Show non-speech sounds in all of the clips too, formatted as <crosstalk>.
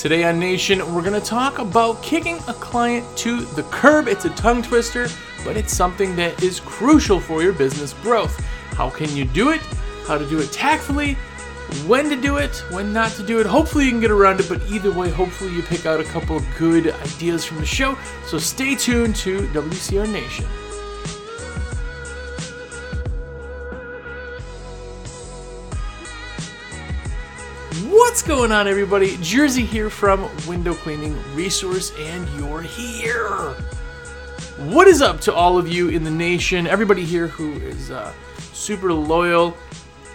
Today on Nation, we're going to talk about kicking a client to the curb. It's a tongue twister, but it's something that is crucial for your business growth. How can you do it? How to do it tactfully? When to do it? When not to do it? Hopefully, you can get around it, but either way, hopefully, you pick out a couple good ideas from the show. So stay tuned to WCR Nation. What's going on, everybody? Jersey here from Window Cleaning Resource, and you're here. What is up to all of you in the nation? Everybody here who is uh, super loyal.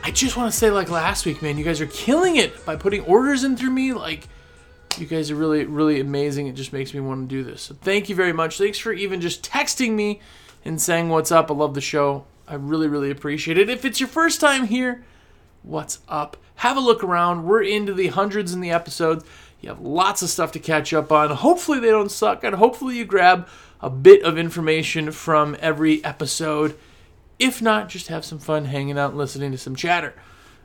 I just want to say, like last week, man, you guys are killing it by putting orders in through me. Like, you guys are really, really amazing. It just makes me want to do this. So, thank you very much. Thanks for even just texting me and saying what's up. I love the show. I really, really appreciate it. If it's your first time here, what's up. Have a look around. We're into the hundreds in the episodes. You have lots of stuff to catch up on. Hopefully, they don't suck, and hopefully, you grab a bit of information from every episode. If not, just have some fun hanging out and listening to some chatter.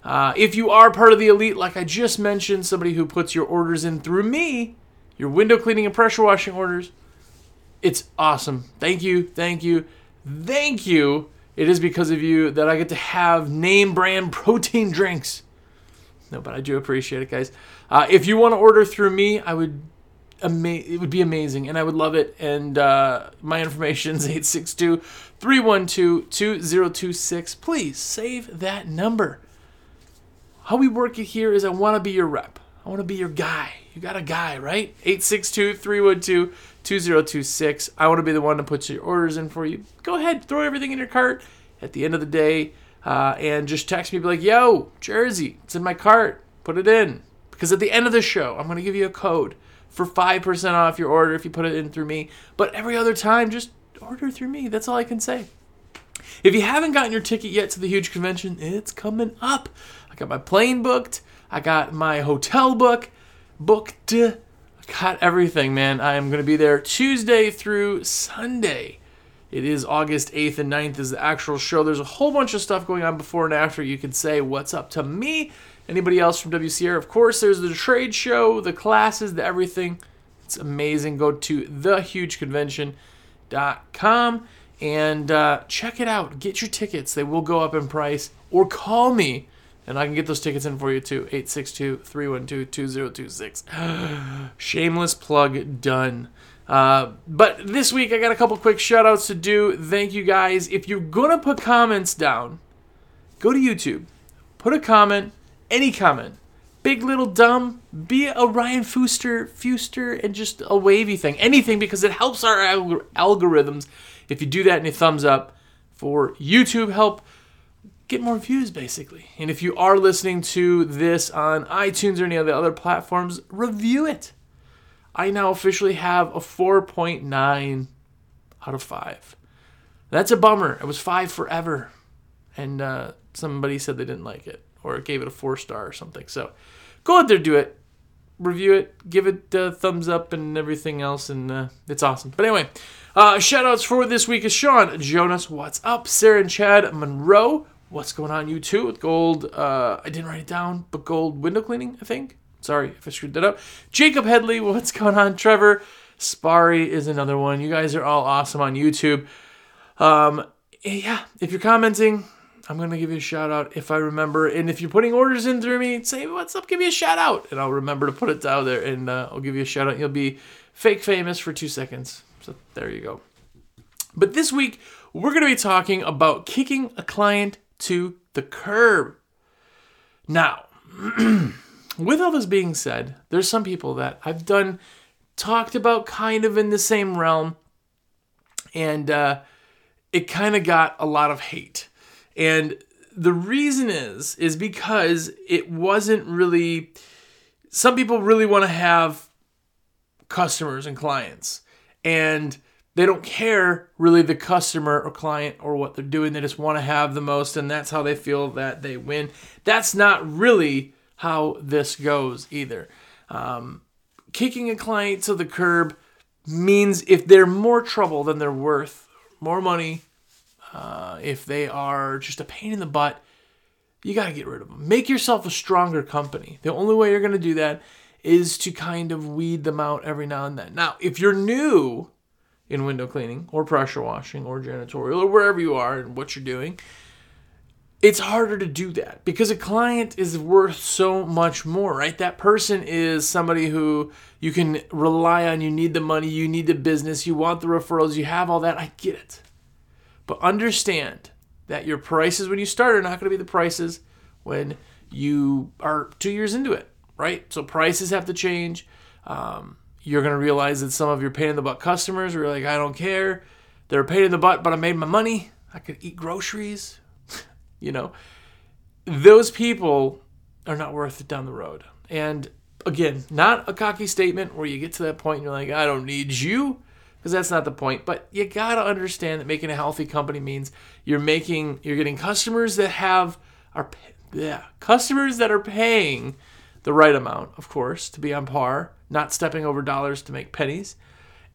Uh, if you are part of the elite, like I just mentioned, somebody who puts your orders in through me, your window cleaning and pressure washing orders, it's awesome. Thank you, thank you, thank you it is because of you that I get to have name brand <laughs> protein drinks. No, but I do appreciate it, guys. Uh, if you want to order through me, I would. Ama- it would be amazing, and I would love it. And uh, my information is <laughs> 862 312 2026. Please save that number. How we work it here is I want to be your rep. I want to be your guy. You got a guy, right? 862 312 2026. I want to be the one to put your orders in for you. Go ahead, throw everything in your cart at the end of the day uh, and just text me, be like, yo, Jersey, it's in my cart. Put it in. Because at the end of the show, I'm going to give you a code for 5% off your order if you put it in through me. But every other time, just order through me. That's all I can say. If you haven't gotten your ticket yet to the huge convention, it's coming up. I got my plane booked. I got my hotel book booked. I got everything, man. I am going to be there Tuesday through Sunday. It is August 8th and 9th is the actual show. There's a whole bunch of stuff going on before and after. You can say what's up to me. Anybody else from WCR? Of course, there's the trade show, the classes, the everything. It's amazing. Go to thehugeconvention.com and uh, check it out. Get your tickets. They will go up in price. Or call me and I can get those tickets in for you too. 862 312 2026. <gasps> Shameless plug done. Uh, but this week, I got a couple quick shout outs to do. Thank you guys. If you're going to put comments down, go to YouTube. Put a comment, any comment. Big, little, dumb, be a Ryan Fuster, Fuster, and just a wavy thing. Anything because it helps our alg- algorithms. If you do that and a thumbs up for YouTube help, get more views basically. And if you are listening to this on iTunes or any of the other platforms, review it. I now officially have a 4.9 out of 5. That's a bummer. It was 5 forever. And uh, somebody said they didn't like it or gave it a 4 star or something. So go out there, do it. Review it, give it a thumbs up and everything else, and uh, it's awesome. But anyway, uh, shout outs for this week is Sean, Jonas, what's up? Sarah and Chad Monroe, what's going on? You too with gold. Uh, I didn't write it down, but gold window cleaning, I think. Sorry if I screwed that up. Jacob Headley, what's going on? Trevor Sparry is another one. You guys are all awesome on YouTube. Um, yeah, if you're commenting, I'm gonna give you a shout out if I remember. And if you're putting orders in through me, say what's up, give me a shout out, and I'll remember to put it down there, and uh, I'll give you a shout out. You'll be fake famous for two seconds. So there you go. But this week we're gonna be talking about kicking a client to the curb. Now. <clears throat> with all this being said, there's some people that I've done talked about kind of in the same realm, and uh, it kind of got a lot of hate. And the reason is is because it wasn't really. Some people really want to have customers and clients, and they don't care really the customer or client or what they're doing. They just want to have the most, and that's how they feel that they win. That's not really how this goes either. Um, kicking a client to the curb means if they're more trouble than they're worth, more money, uh, if they are just a pain in the butt, you got to get rid of them. Make yourself a stronger company. The only way you're going to do that is to kind of weed them out every now and then. Now, if you're new in window cleaning or pressure washing or janitorial or wherever you are and what you're doing, it's harder to do that because a client is worth so much more, right? That person is somebody who you can rely on. You need the money, you need the business, you want the referrals, you have all that. I get it. But understand that your prices when you start are not going to be the prices when you are two years into it, right? So prices have to change. Um, you're going to realize that some of your pain in the butt customers are like, I don't care. They're a pain in the butt, but I made my money. I could eat groceries you know, those people are not worth it down the road. And again, not a cocky statement where you get to that point and you're like, I don't need you, because that's not the point. But you gotta understand that making a healthy company means you're making, you're getting customers that have are yeah customers that are paying the right amount, of course, to be on par, not stepping over dollars to make pennies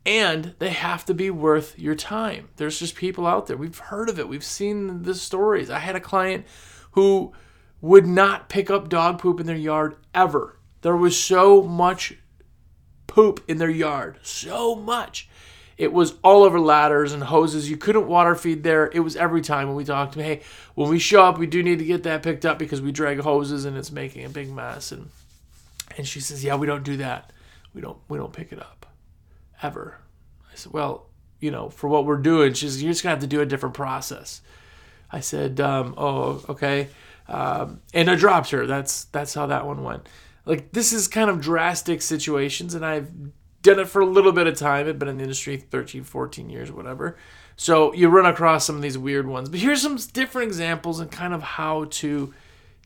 and they have to be worth your time. There's just people out there. We've heard of it. We've seen the stories. I had a client who would not pick up dog poop in their yard ever. There was so much poop in their yard. So much. It was all over ladders and hoses. You couldn't water feed there. It was every time when we talked to me, hey, when we show up, we do need to get that picked up because we drag hoses and it's making a big mess. And and she says, Yeah, we don't do that. We don't we don't pick it up ever. I said, well, you know, for what we're doing, she says, you're just gonna have to do a different process. I said, um, oh, okay. Um, and I dropped her. That's that's how that one went. Like this is kind of drastic situations, and I've done it for a little bit of time. I've been in the industry 13, 14 years, whatever. So you run across some of these weird ones. But here's some different examples and kind of how to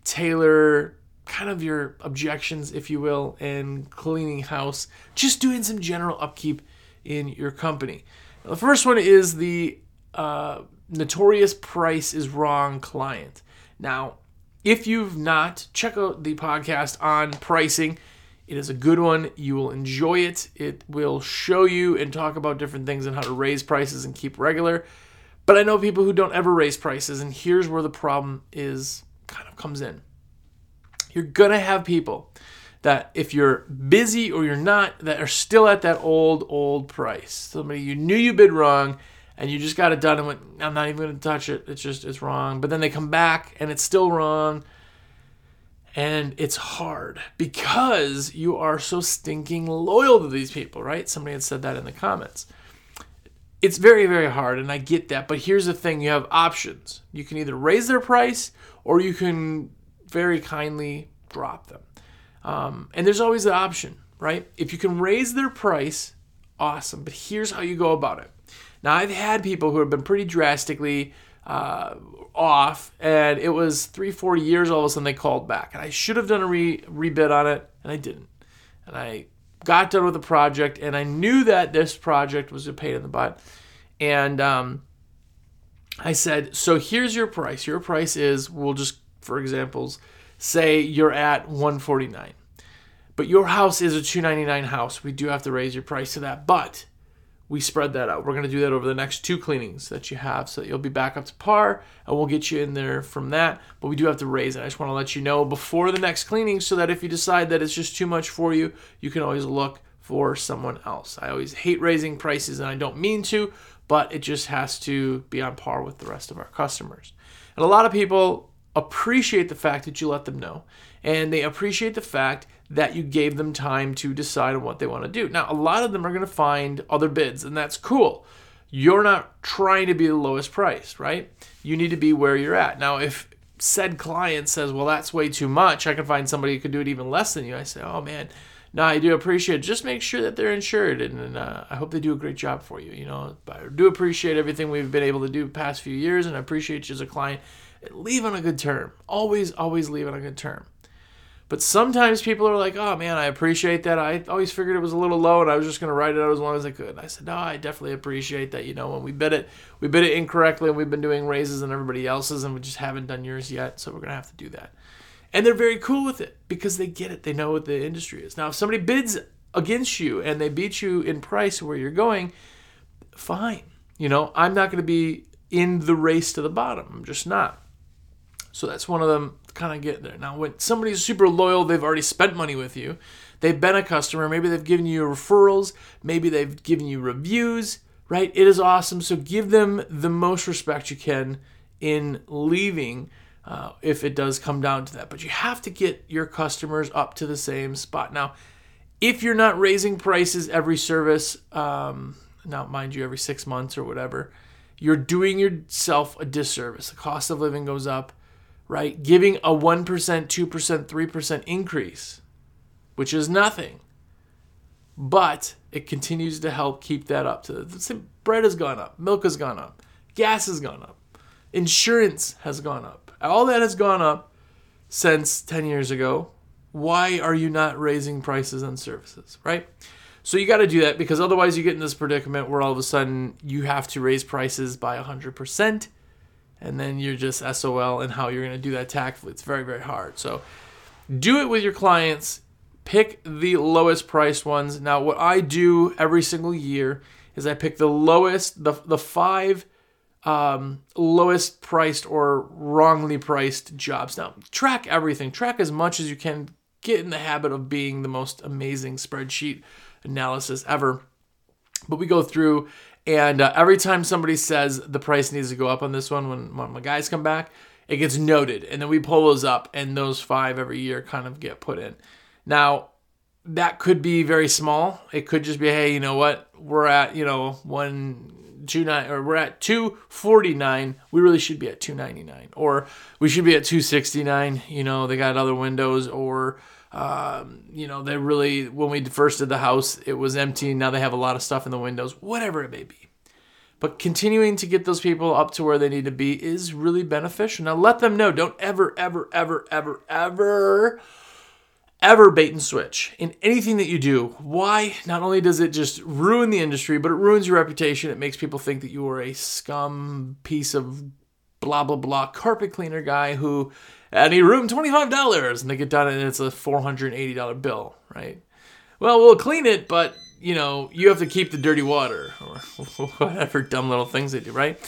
tailor kind of your objections, if you will, and cleaning house, just doing some general upkeep in your company. The first one is the uh, notorious price is wrong client. Now, if you've not, check out the podcast on pricing. It is a good one. You will enjoy it. It will show you and talk about different things and how to raise prices and keep regular. But I know people who don't ever raise prices, and here's where the problem is kind of comes in you're going to have people that if you're busy or you're not, that are still at that old, old price. Somebody you knew you bid wrong and you just got it done and went, I'm not even going to touch it. It's just, it's wrong. But then they come back and it's still wrong. And it's hard because you are so stinking loyal to these people, right? Somebody had said that in the comments. It's very, very hard, and I get that. But here's the thing you have options. You can either raise their price or you can very kindly drop them. Um, and there's always the option, right? If you can raise their price, awesome. But here's how you go about it. Now, I've had people who have been pretty drastically uh, off, and it was three, four years all of a sudden they called back. And I should have done a re- rebid on it, and I didn't. And I got done with the project, and I knew that this project was a pain in the butt. And um, I said, So here's your price. Your price is, we'll just for examples, say you're at 149 but your house is a 299 house. We do have to raise your price to that but we spread that out. We're going to do that over the next two cleanings that you have so that you'll be back up to par and we'll get you in there from that but we do have to raise it. I just want to let you know before the next cleaning so that if you decide that it's just too much for you you can always look for someone else. I always hate raising prices and i don't mean to but it just has to be on par with the rest of our customers. And a lot of people appreciate the fact that you let them know and they appreciate the fact that you gave them time to decide on what they want to do. Now, a lot of them are going to find other bids, and that's cool. You're not trying to be the lowest price, right? You need to be where you're at. Now, if said client says, Well, that's way too much, I can find somebody who could do it even less than you, I say, Oh man, no, I do appreciate it. Just make sure that they're insured, and, uh, I hope they do a great job for you. You know, I do appreciate everything we've been able to do past few years, and I appreciate you as a client leave on a good term. Always, always leave on a good term. But sometimes people are like, oh man, I appreciate that. I always figured it was a little low and I was just going to write it out as long as I could. And I said, no, I definitely appreciate that. You know, when we bid it, we bid it incorrectly and we've been doing raises and everybody else's and we just haven't done yours yet. So we're going to have to do that. And they're very cool with it because they get it. They know what the industry is. Now, if somebody bids against you and they beat you in price where you're going, fine. You know, I'm not going to be in the race to the bottom. I'm just not. So that's one of them kind of get there. Now, when somebody's super loyal, they've already spent money with you. they've been a customer, maybe they've given you referrals, maybe they've given you reviews, right? It is awesome. So give them the most respect you can in leaving uh, if it does come down to that. But you have to get your customers up to the same spot. Now, if you're not raising prices every service, um, now mind you, every six months or whatever, you're doing yourself a disservice. The cost of living goes up, right? Giving a 1%, 2%, 3% increase, which is nothing, but it continues to help keep that up. To the bread has gone up, milk has gone up, gas has gone up, insurance has gone up. All that has gone up since 10 years ago. Why are you not raising prices on services, right? So you got to do that because otherwise you get in this predicament where all of a sudden you have to raise prices by 100% and then you're just SOL and how you're going to do that tactfully. It's very, very hard. So do it with your clients. Pick the lowest priced ones. Now, what I do every single year is I pick the lowest, the, the five um, lowest priced or wrongly priced jobs. Now, track everything, track as much as you can. Get in the habit of being the most amazing spreadsheet analysis ever. But we go through, and uh, every time somebody says the price needs to go up on this one, when, when my guys come back, it gets noted. And then we pull those up, and those five every year kind of get put in. Now, that could be very small. It could just be, hey, you know what? We're at, you know, one two nine or we're at 249 we really should be at 299 or we should be at 269 you know they got other windows or um, you know, they really, when we first did the house, it was empty. Now they have a lot of stuff in the windows, whatever it may be. But continuing to get those people up to where they need to be is really beneficial. Now let them know. Don't ever, ever, ever, ever, ever, ever bait and switch in anything that you do. Why? Not only does it just ruin the industry, but it ruins your reputation. It makes people think that you are a scum piece of blah, blah, blah carpet cleaner guy who any room $25 and they get done and it's a $480 bill right well we'll clean it but you know you have to keep the dirty water or <laughs> whatever dumb little things they do right?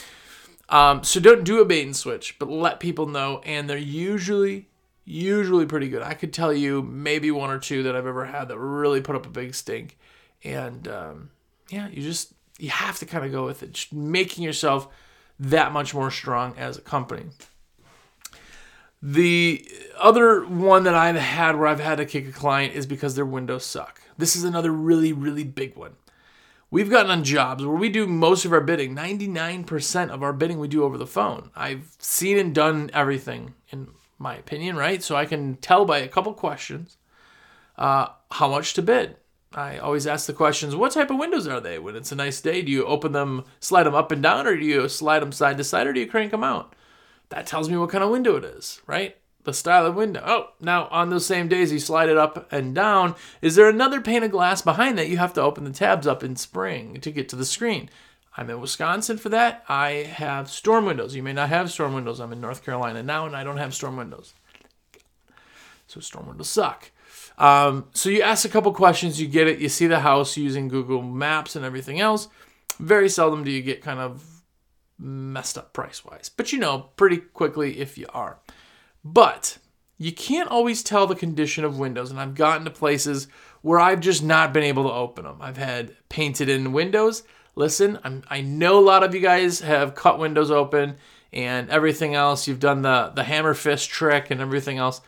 Um, so don't do a bait and switch but let people know and they're usually usually pretty good. I could tell you maybe one or two that i've ever had that really put up a big stink and um, yeah you just you have to kind of go with it. Just making yourself that much more strong as a company the other one that I've had where I've had to kick a client is because their windows suck. This is another really, really big one. We've gotten on jobs where we do most of our bidding. 99% of our bidding we do over the phone. I've seen and done everything, in my opinion, right? So I can tell by a couple questions uh, how much to bid. I always ask the questions what type of windows are they? When it's a nice day, do you open them, slide them up and down, or do you slide them side to side, or do you crank them out? That tells me what kind of window it is, right? The style of window. Oh, now on those same days you slide it up and down. Is there another pane of glass behind that you have to open the tabs up in spring to get to the screen? I'm in Wisconsin for that. I have storm windows. You may not have storm windows. I'm in North Carolina now and I don't have storm windows. So storm windows suck. Um, so you ask a couple questions, you get it, you see the house using Google Maps and everything else. Very seldom do you get kind of messed up price wise. But you know pretty quickly if you are. But you can't always tell the condition of windows, and I've gotten to places where I've just not been able to open them. I've had painted in windows. Listen, I'm, I know a lot of you guys have cut windows open and everything else. You've done the, the hammer fist trick and everything else.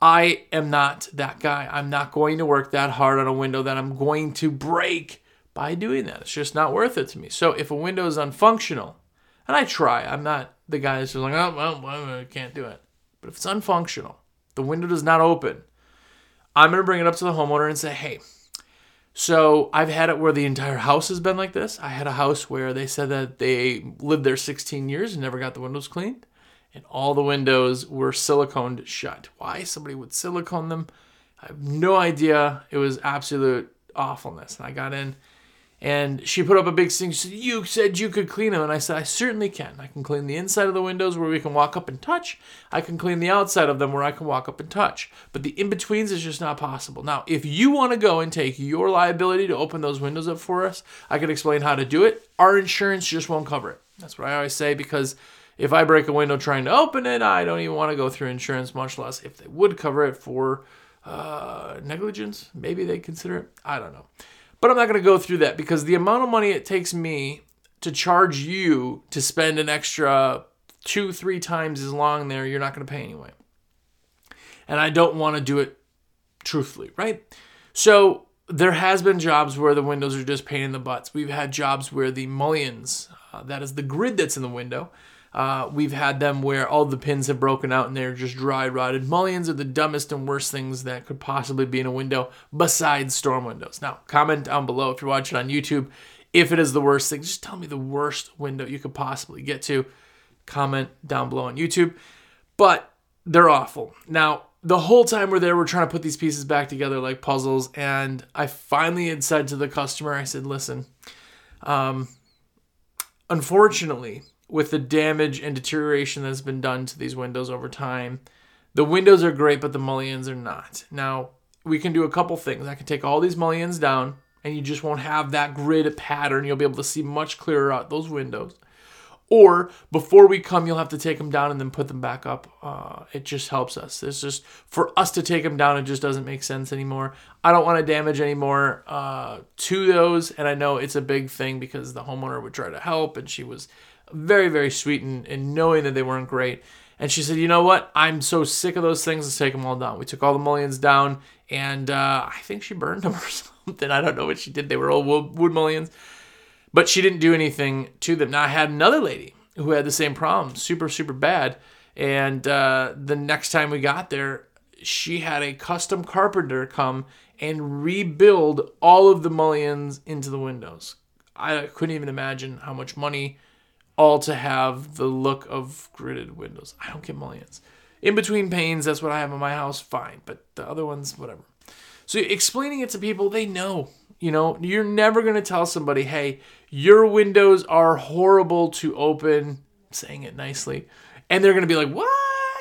I am not that guy. I'm not going to work that hard on a window that I'm going to break by doing that. It's just not worth it to me. So if a window is unfunctional, and I try. I'm not the guy that's just like, oh, well, I can't do it. But if it's unfunctional, the window does not open, I'm going to bring it up to the homeowner and say, hey, so I've had it where the entire house has been like this. I had a house where they said that they lived there 16 years and never got the windows cleaned. And all the windows were siliconed shut. Why somebody would silicone them, I have no idea. It was absolute awfulness. And I got in and she put up a big thing. She said, You said you could clean them. And I said, I certainly can. I can clean the inside of the windows where we can walk up and touch. I can clean the outside of them where I can walk up and touch. But the in betweens is just not possible. Now, if you want to go and take your liability to open those windows up for us, I can explain how to do it. Our insurance just won't cover it. That's what I always say because if I break a window trying to open it, I don't even want to go through insurance, much less if they would cover it for uh, negligence. Maybe they'd consider it. I don't know. But I'm not going to go through that because the amount of money it takes me to charge you to spend an extra two, three times as long there, you're not going to pay anyway. And I don't want to do it truthfully, right? So there has been jobs where the windows are just pain in the butts. We've had jobs where the mullions, uh, that is the grid that's in the window, uh, we've had them where all the pins have broken out and they're just dry rotted. Mullions are the dumbest and worst things that could possibly be in a window besides storm windows. Now, comment down below if you're watching on YouTube if it is the worst thing. Just tell me the worst window you could possibly get to. Comment down below on YouTube. But they're awful. Now, the whole time we're there, we're trying to put these pieces back together like puzzles. And I finally had said to the customer, I said, listen, um, unfortunately, with the damage and deterioration that's been done to these windows over time, the windows are great, but the mullions are not. Now, we can do a couple things. I can take all these mullions down, and you just won't have that grid pattern. You'll be able to see much clearer out those windows. Or before we come, you'll have to take them down and then put them back up. Uh, it just helps us. It's just for us to take them down, it just doesn't make sense anymore. I don't want to damage anymore uh, to those, and I know it's a big thing because the homeowner would try to help, and she was very, very sweet and, in knowing that they weren't great. And she said, "You know what? I'm so sick of those things. Let's take them all down." We took all the mullions down, and uh, I think she burned them <laughs> or something. I don't know what she did. They were all wood, wood mullions but she didn't do anything to them. Now I had another lady who had the same problem, super super bad, and uh, the next time we got there, she had a custom carpenter come and rebuild all of the mullions into the windows. I couldn't even imagine how much money all to have the look of gridded windows. I don't get mullions. In between panes, that's what I have in my house, fine. But the other ones, whatever. So explaining it to people, they know. You know, you're never going to tell somebody, hey, your windows are horrible to open, saying it nicely. And they're going to be like, what?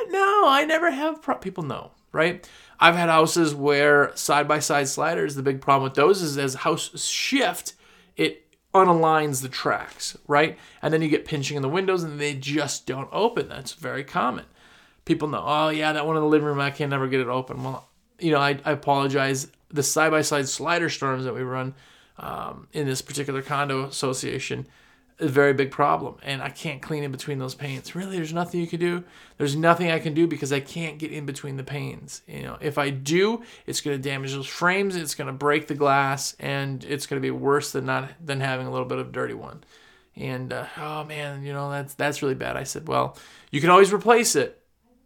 No, I never have. Pro-. People know, right? I've had houses where side by side sliders, the big problem with those is as house shift, it unaligns the tracks, right? And then you get pinching in the windows and they just don't open. That's very common. People know, oh, yeah, that one in the living room, I can never get it open. Well, you know, I, I apologize the side by side slider storms that we run um, in this particular condo association a very big problem and I can't clean in between those panes. Really, there's nothing you can do. There's nothing I can do because I can't get in between the panes. You know, if I do, it's going to damage those frames, it's going to break the glass and it's going to be worse than not than having a little bit of dirty one. And uh, oh man, you know, that's that's really bad. I said, "Well, you can always replace it."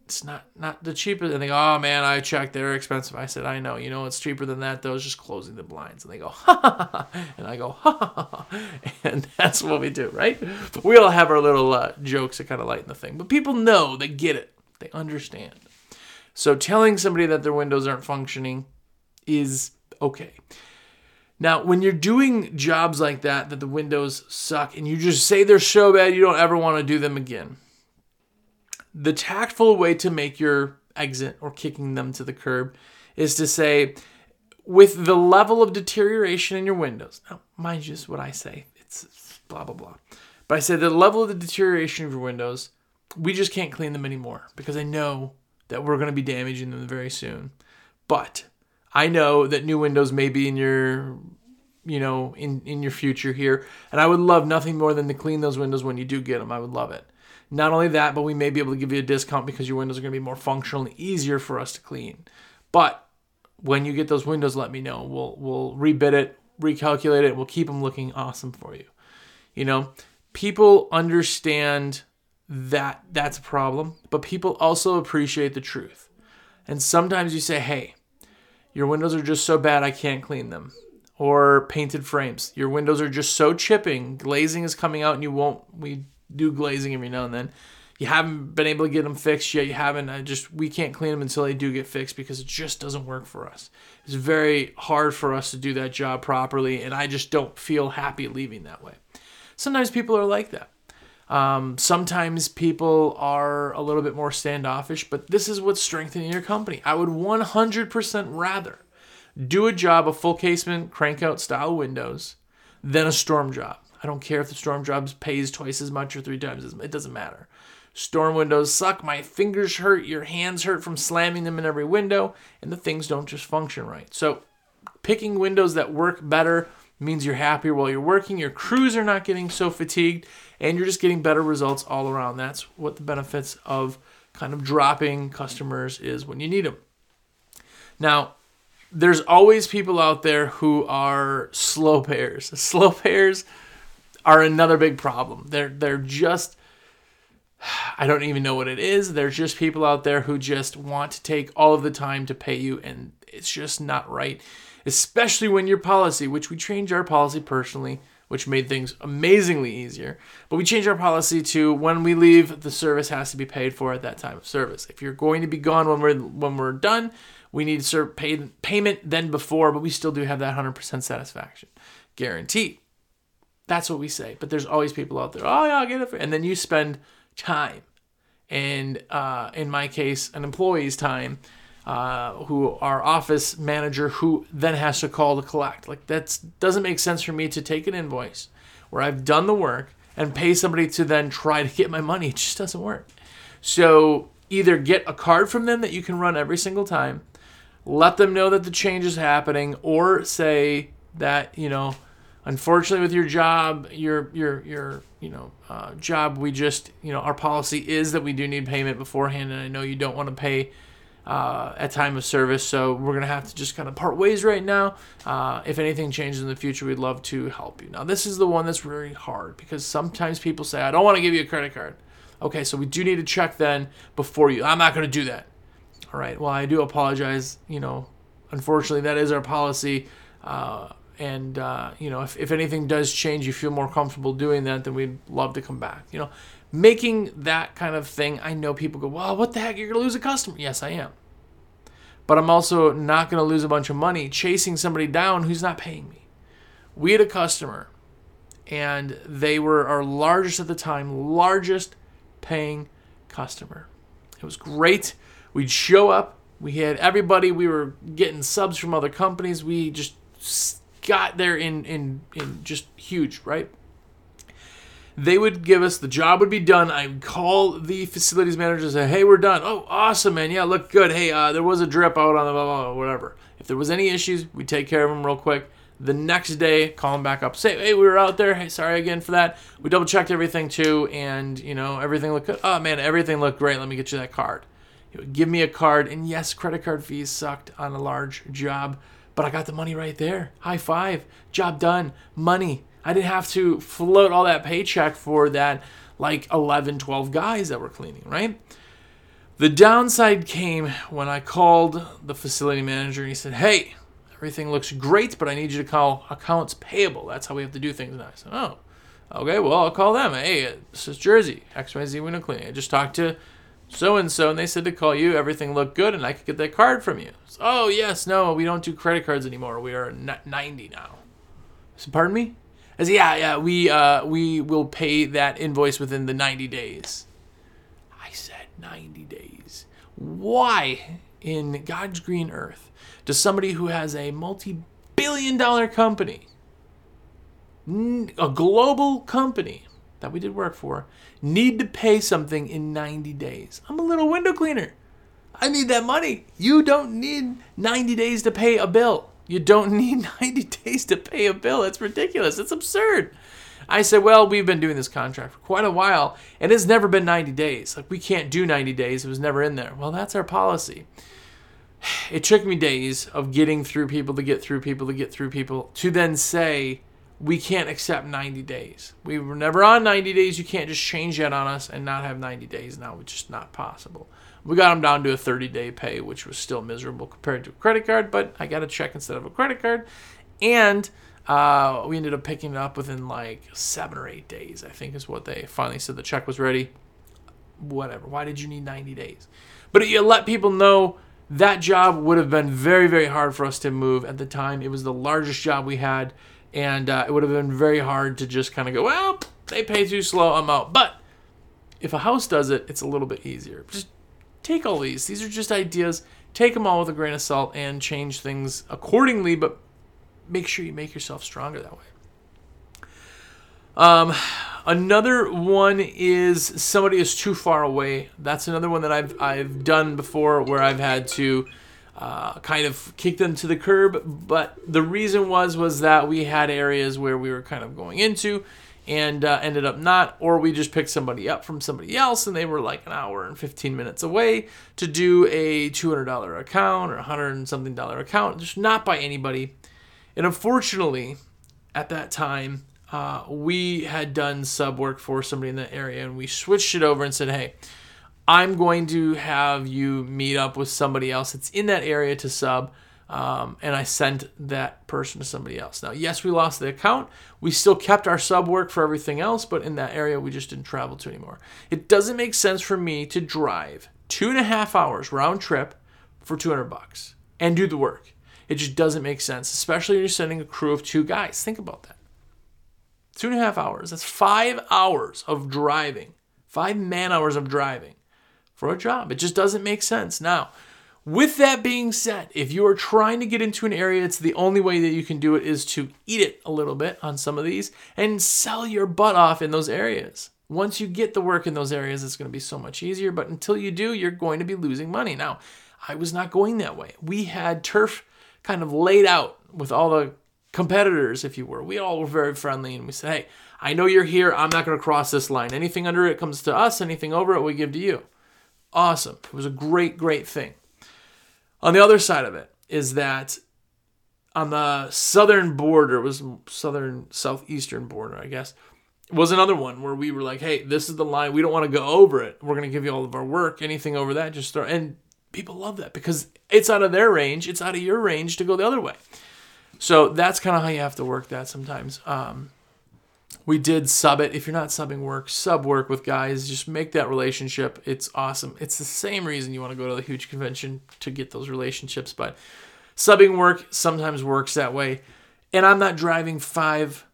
It's not not the cheapest. And they go, oh man, I checked, they're expensive. I said, I know, you know, it's cheaper than that though. It's just closing the blinds. And they go, <laughs> ha ha ha, and I go, ha ha ha, and <laughs> that's what we do, right? We all have our little uh, jokes that kind of lighten the thing, but people know, they get it, they understand. So telling somebody that their windows aren't functioning is okay. Now, when you're doing jobs like that, that the windows suck, and you just say they're so bad you don't ever want to do them again the tactful way to make your exit or kicking them to the curb is to say, with the level of deterioration in your windows, now, mind you, this is what I say, it's blah, blah, blah. But I say the level of the deterioration of your windows, we just can't clean them anymore because I know that we're going to be damaging them very soon. But I know that new windows may be in your you know in in your future here and i would love nothing more than to clean those windows when you do get them i would love it not only that, but we may be able to give you a discount because your windows are going to be more functional and easier for us to clean. But when you get those windows, let me know. We'll we'll rebid it, recalculate it. We'll keep them looking awesome for you. You know, people understand that that's a problem, but people also appreciate the truth. And sometimes you say, "Hey, your windows are just so bad I can't clean them." Or painted frames. Your windows are just so chipping, glazing is coming out and you won't we do glazing every now and then. You haven't been able to get them fixed yet. You haven't. I just we can't clean them until they do get fixed because it just doesn't work for us. It's very hard for us to do that job properly, and I just don't feel happy leaving that way. Sometimes people are like that. Um, sometimes people are a little bit more standoffish, but this is what's strengthening your company. I would 100% rather do a job of full casement crank-out style windows than a storm job. I don't care if the storm jobs pays twice as much or three times as much. It doesn't matter. Storm windows suck. My fingers hurt. Your hands hurt from slamming them in every window, and the things don't just function right. So, picking windows that work better means you're happier while you're working. Your crews are not getting so fatigued, and you're just getting better results all around. That's what the benefits of kind of dropping customers is when you need them. Now, there's always people out there who are slow payers. <laughs> Slow payers are another big problem. They're they're just <sighs> I don't even know what it is. There's just people out there who just want to take all of the time to pay you and it's just not right. Especially when your policy, which we changed our policy personally, which made things amazingly easier. But we changed our policy to when we leave, the service has to be paid for at that time of service. If you're going to be gone when we're when we're done, we need to serve pay, payment then before, but we still do have that 100% satisfaction guarantee. That's what we say. But there's always people out there, oh, yeah, I'll get it. And then you spend time. And uh, in my case, an employee's time, uh, who our office manager, who then has to call to collect. Like that doesn't make sense for me to take an invoice where I've done the work and pay somebody to then try to get my money. It just doesn't work. So either get a card from them that you can run every single time let them know that the change is happening or say that you know unfortunately with your job your your your you know uh, job we just you know our policy is that we do need payment beforehand and i know you don't want to pay uh, at time of service so we're gonna have to just kind of part ways right now uh, if anything changes in the future we'd love to help you now this is the one that's very hard because sometimes people say i don't want to give you a credit card okay so we do need to check then before you i'm not to do that all right. Well, I do apologize. You know, unfortunately, that is our policy. And uh, you know, if, if anything does change, you feel more comfortable doing that, then we'd love to come back. You know, making that kind of thing. I know people go, "Well, what the heck? You're gonna lose a customer." Yes, I am. But I'm also not gonna lose a bunch of money chasing somebody down who's not paying me. We had a customer, and they were our largest at the time, largest paying customer. It was great. We'd show up. We had everybody. We were getting subs from other companies. We just got there in in in just huge, right? They would give us the job would be done. I would call the facilities manager and say, "Hey, we're done." Oh, awesome, man! Yeah, look good. Hey, uh, there was a drip out on the blah, blah, blah, whatever. If there was any issues, we'd take care of them real quick. The next day, call them back up. Say, hey, we were out there. Hey, sorry again for that. We double checked everything too, and you know everything looked good. Oh man, everything looked great. Let me get you that card He would give me a card. And yes, credit card fees sucked on a large job, but I got the money right there. High five. Job done. Money. I didn't have to float all that paycheck for that like 11, 12 guys that were cleaning, right? The downside came when I called the facility manager and he said, Hey, everything looks great, but I need you to call accounts payable. That's how we have to do things now. I said, Oh, okay, well, I'll call them. Hey, this is Jersey, XYZ Window Cleaning. I just talked to so and so, and they said to call you. Everything looked good, and I could get that card from you. So, oh yes, no, we don't do credit cards anymore. We are ninety now. So pardon me. I said, yeah, yeah, we uh, we will pay that invoice within the ninety days. I said ninety days. Why in God's green earth does somebody who has a multi-billion-dollar company, a global company that we did work for, need to pay something in 90 days. I'm a little window cleaner. I need that money. You don't need 90 days to pay a bill. You don't <laughs> need 90 days to pay a bill. It's ridiculous. It's absurd. I said, Well, we've been doing this contract for quite a while, and it's never been 90 days. Like, we can't do 90 days. It was never in there. Well, that's our policy. <sighs> It took me days of getting through people to get through people to get through people to then say, we can't accept 90 days. We were never on 90 days. You can't just change that on us and not have 90 days now. It's just not possible. We got them down to a 30 day pay, which was still miserable compared to a credit card, but I got a check instead of a credit card. And uh, we ended up picking it up within like seven or eight days, I think is what they finally said the check was ready. Whatever. Why did you need 90 days? But you let people know that job would have been very, very hard for us to move at the time. It was the largest job we had and uh, it would have been very hard to just kind of go, well, they pay too slow, I'm out. But if a house does it, it's a little bit easier. Just take all these. These are just ideas. Take them all with a grain of salt and change things accordingly, but make sure you make yourself stronger that way. Um, Another one is somebody is too far away. That's another one that I've I've done before where I've had to uh, kind of kick them to the curb. But the reason was was that we had areas where we were kind of going into and uh, ended up not, or we just picked somebody up from somebody else and they were like an hour and 15 minutes away to do a $200 account or 100 and something dollar account, just not by anybody. And unfortunately, at that time, uh, we had done sub work for somebody in that area and we switched it over and said, hey, I'm going to have you meet up with somebody else that's in that area to sub um, and I sent that person to somebody else. Now, yes, we lost the account. We still kept our sub work for everything else, but in that area, we just didn't travel to anymore. It doesn't make sense for me to drive two and a half hours round trip for 200 bucks and do the work. It just doesn't make sense, especially when you're sending a crew of two guys. Think about that. Two and a half hours. That's five hours of driving, five man hours of driving for a job. It just doesn't make sense. Now, with that being said, if you are trying to get into an area, it's the only way that you can do it is to eat it a little bit on some of these and sell your butt off in those areas. Once you get the work in those areas, it's going to be so much easier. But until you do, you're going to be losing money. Now, I was not going that way. We had turf kind of laid out with all the competitors, if you were. We all were very friendly and we said, hey, I know you're here. I'm not going to cross this line. Anything under it comes to us, anything over it, we give to you. Awesome. It was a great, great thing. On the other side of it is that on the southern border was southern southeastern border, I guess, was another one where we were like, "Hey, this is the line. We don't want to go over it. We're going to give you all of our work. Anything over that, just start." And people love that because it's out of their range. It's out of your range to go the other way. So that's kind of how you have to work that sometimes. Um, we did sub it. If you're not subbing work, sub work with guys. Just make that relationship. It's awesome. It's the same reason you want to go to the huge convention to get those relationships. But subbing work sometimes works that way. And I'm not driving five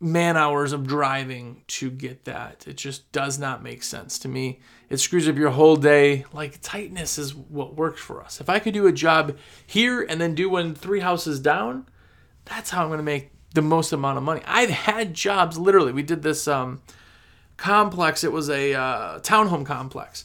man hours of driving to get that. It just does not make sense to me. It screws up your whole day. Like tightness is what works for us. If I could do a job here and then do one three houses down, that's how I'm going to make the most amount of money. I've had jobs literally. We did this um, complex. It was a uh, townhome complex,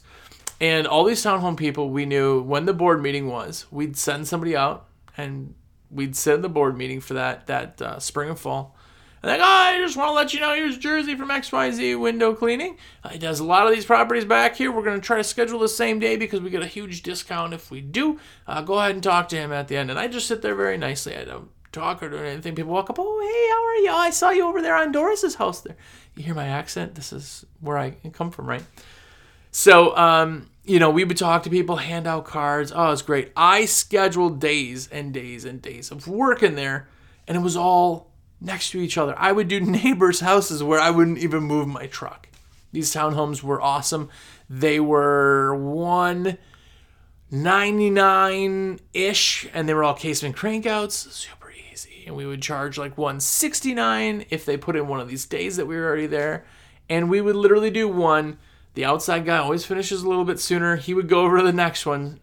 and all these townhome people we knew when the board meeting was. We'd send somebody out, and we'd send the board meeting for that that uh, spring and fall. And like, oh, I just want to let you know, here's Jersey from XYZ Window Cleaning. Uh, he does a lot of these properties back here. We're going to try to schedule the same day because we get a huge discount if we do. Uh, go ahead and talk to him at the end. And I just sit there very nicely. I don't talk or do anything, people walk up, oh, hey, how are you? Oh, I saw you over there on Doris's house there. You hear my accent? This is where I come from, right? So, um, you know, we would talk to people, hand out cards. Oh, it's great. I scheduled days and days and days of work in there, and it was all next to each other. I would do <laughs> neighbors' houses where I wouldn't even move my truck. These townhomes were awesome. They were one 99 ish, and they were all casement crankouts. Super and we would charge like 169 if they put in one of these days that we were already there. And we would literally do one. The outside guy always finishes a little bit sooner. He would go over to the next one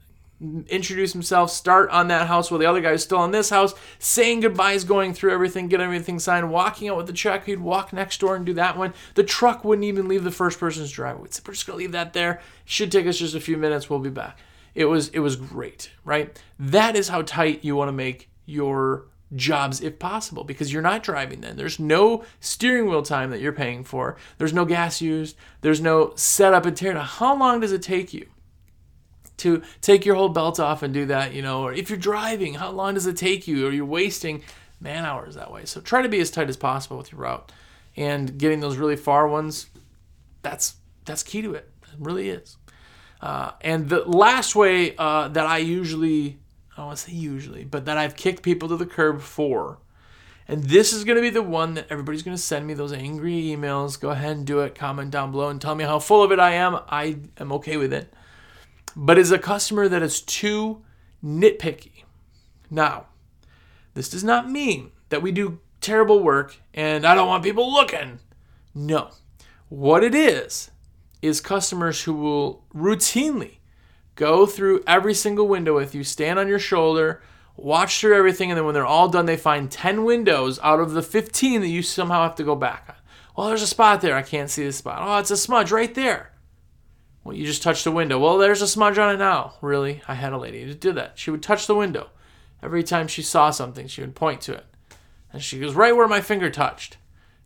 introduce himself start on that house while the other guy is still on this house saying goodbyes going through everything get everything signed walking out with the check. He'd walk next door and do that one. The truck wouldn't even leave the first person's driveway. Say, we're just to leave that there. Should take us just a few minutes. We'll be back. It was it was great right? That is how tight you want to make your jobs if possible because you're not driving then. There's no steering wheel time that you're paying for. There's no gas used. There's no setup and tear Now, How long does it take you to take your whole belt off and do that, you know, or if you're driving, how long does it take you or you're wasting man hours that way. So try to be as tight as possible with your route and getting those really far ones. That's that's key to it. It really is. Uh, and the last way uh, that I usually I want to say usually, but that I've kicked people to the curb for. And this is going to be the one that everybody's going to send me those angry emails. Go ahead and do it. Comment down below and tell me how full of it I am. I am okay with it. But is a customer that is too nitpicky. Now, this does not mean that we do terrible work and I don't want people looking. No. What it is, is customers who will routinely go through every single window with you, stand on your shoulder, watch through everything, and then when they're all done, they find 10 windows out of the 15 that you somehow have to go back on. Well, there's a spot there. I can't see the spot. Oh, it's a smudge right there. Well, you just touched the window. Well, there's a smudge on it now. Really? I had a lady who did that. She would touch the window. Every time she saw something, she would point to it. And she goes, right where my finger touched.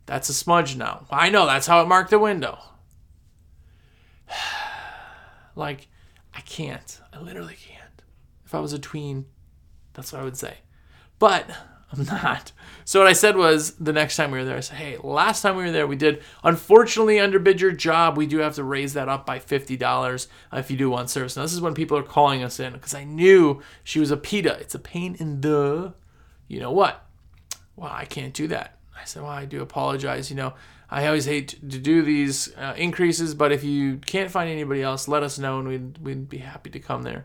That's a smudge now. I know, that's how it marked the window. <sighs> like, I can't. I literally can't. If I was a tween, that's what I would say. But I'm not. So what I said was the next time we were there, I said, hey, last time we were there, we did unfortunately underbid your job. We do have to raise that up by $50 if you do want service. Now this is when people are calling us in because I knew she was a PITA. It's a pain in the, you know what? Well, I can't do that. I said, well, I do apologize. You know, I always hate to do these uh, increases, but if you can't find anybody else, let us know and we'd, we'd be happy to come there.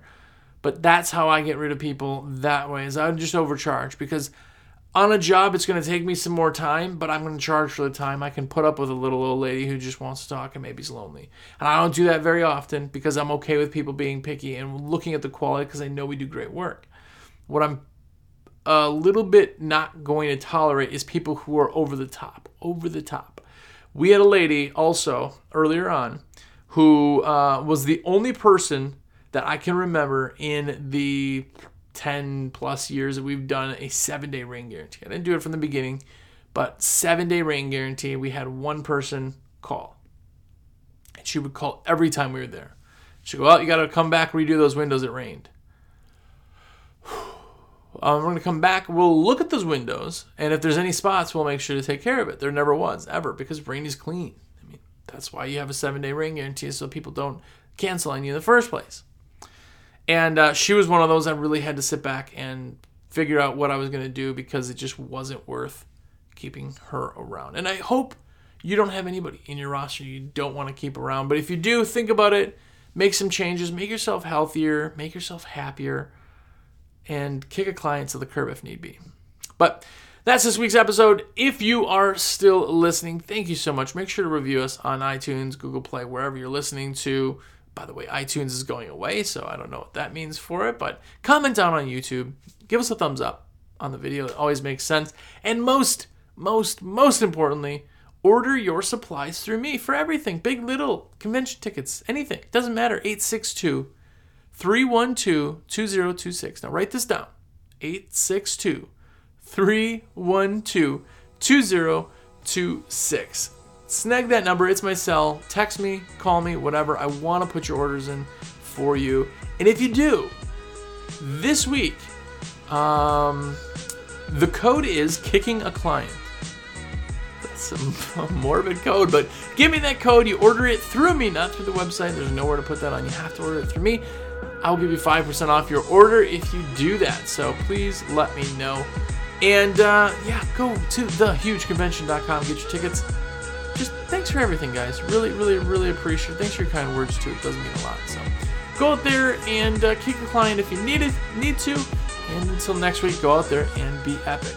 But that's how I get rid of people that way is I would just overcharge because on a job it's going to take me some more time, but I'm going to charge for the time. I can put up with a little old lady who just wants to talk and maybe is lonely. And I don't do that very often because I'm okay with people being picky and looking at the quality because I know we do great work. What I'm a little bit not going to tolerate is people who are over the top, over the top. We had a lady also earlier on who uh, was the only person that I can remember in the 10 plus years that we've done a seven day rain guarantee. I didn't do it from the beginning, but seven day rain guarantee, we had one person call. And she would call every time we were there. She'd go, Well, you got to come back, redo those windows, it rained. Um, we're going to come back. We'll look at those windows, and if there's any spots, we'll make sure to take care of it. There never was, ever, because rain is clean. I mean, that's why you have a seven day rain guarantee, so people don't cancel on you in the first place. And uh, she was one of those I really had to sit back and figure out what I was going to do because it just wasn't worth keeping her around. And I hope you don't have anybody in your roster you don't want to keep around. But if you do, think about it, make some changes, make yourself healthier, make yourself happier, and kick a client to the curb if need be. But that's this week's episode. If you are still listening, thank you so much. Make sure to review us on iTunes, Google Play, wherever you're listening to. By the way, iTunes is going away, so I don't know what that means for it, but comment down on YouTube. Give us a thumbs up on the video. It always makes sense. And most, most, most importantly, order your supplies through me for everything big, little, convention tickets, anything. It doesn't matter. 862 312 2026. Now write this down 862 312 2026 snag that number. It's my cell. Text me, call me, whatever. I want to put your orders in for you. And if you do, this week, um, the code is kicking a client. That's a <laughs> morbid code, but give me that code. You order it through me, not through the website. There's nowhere to put that on. You have to order it through me. I'll give you 5% off your order if you do that. So please let me know. And uh, yeah, go to thehugeconvention.com, get your tickets just thanks for everything, guys. Really, really, really appreciate it. Thanks for your kind words too. It does mean a lot. So go out there and uh, kick a client if you need it, need to. And until next week, go out there and be epic.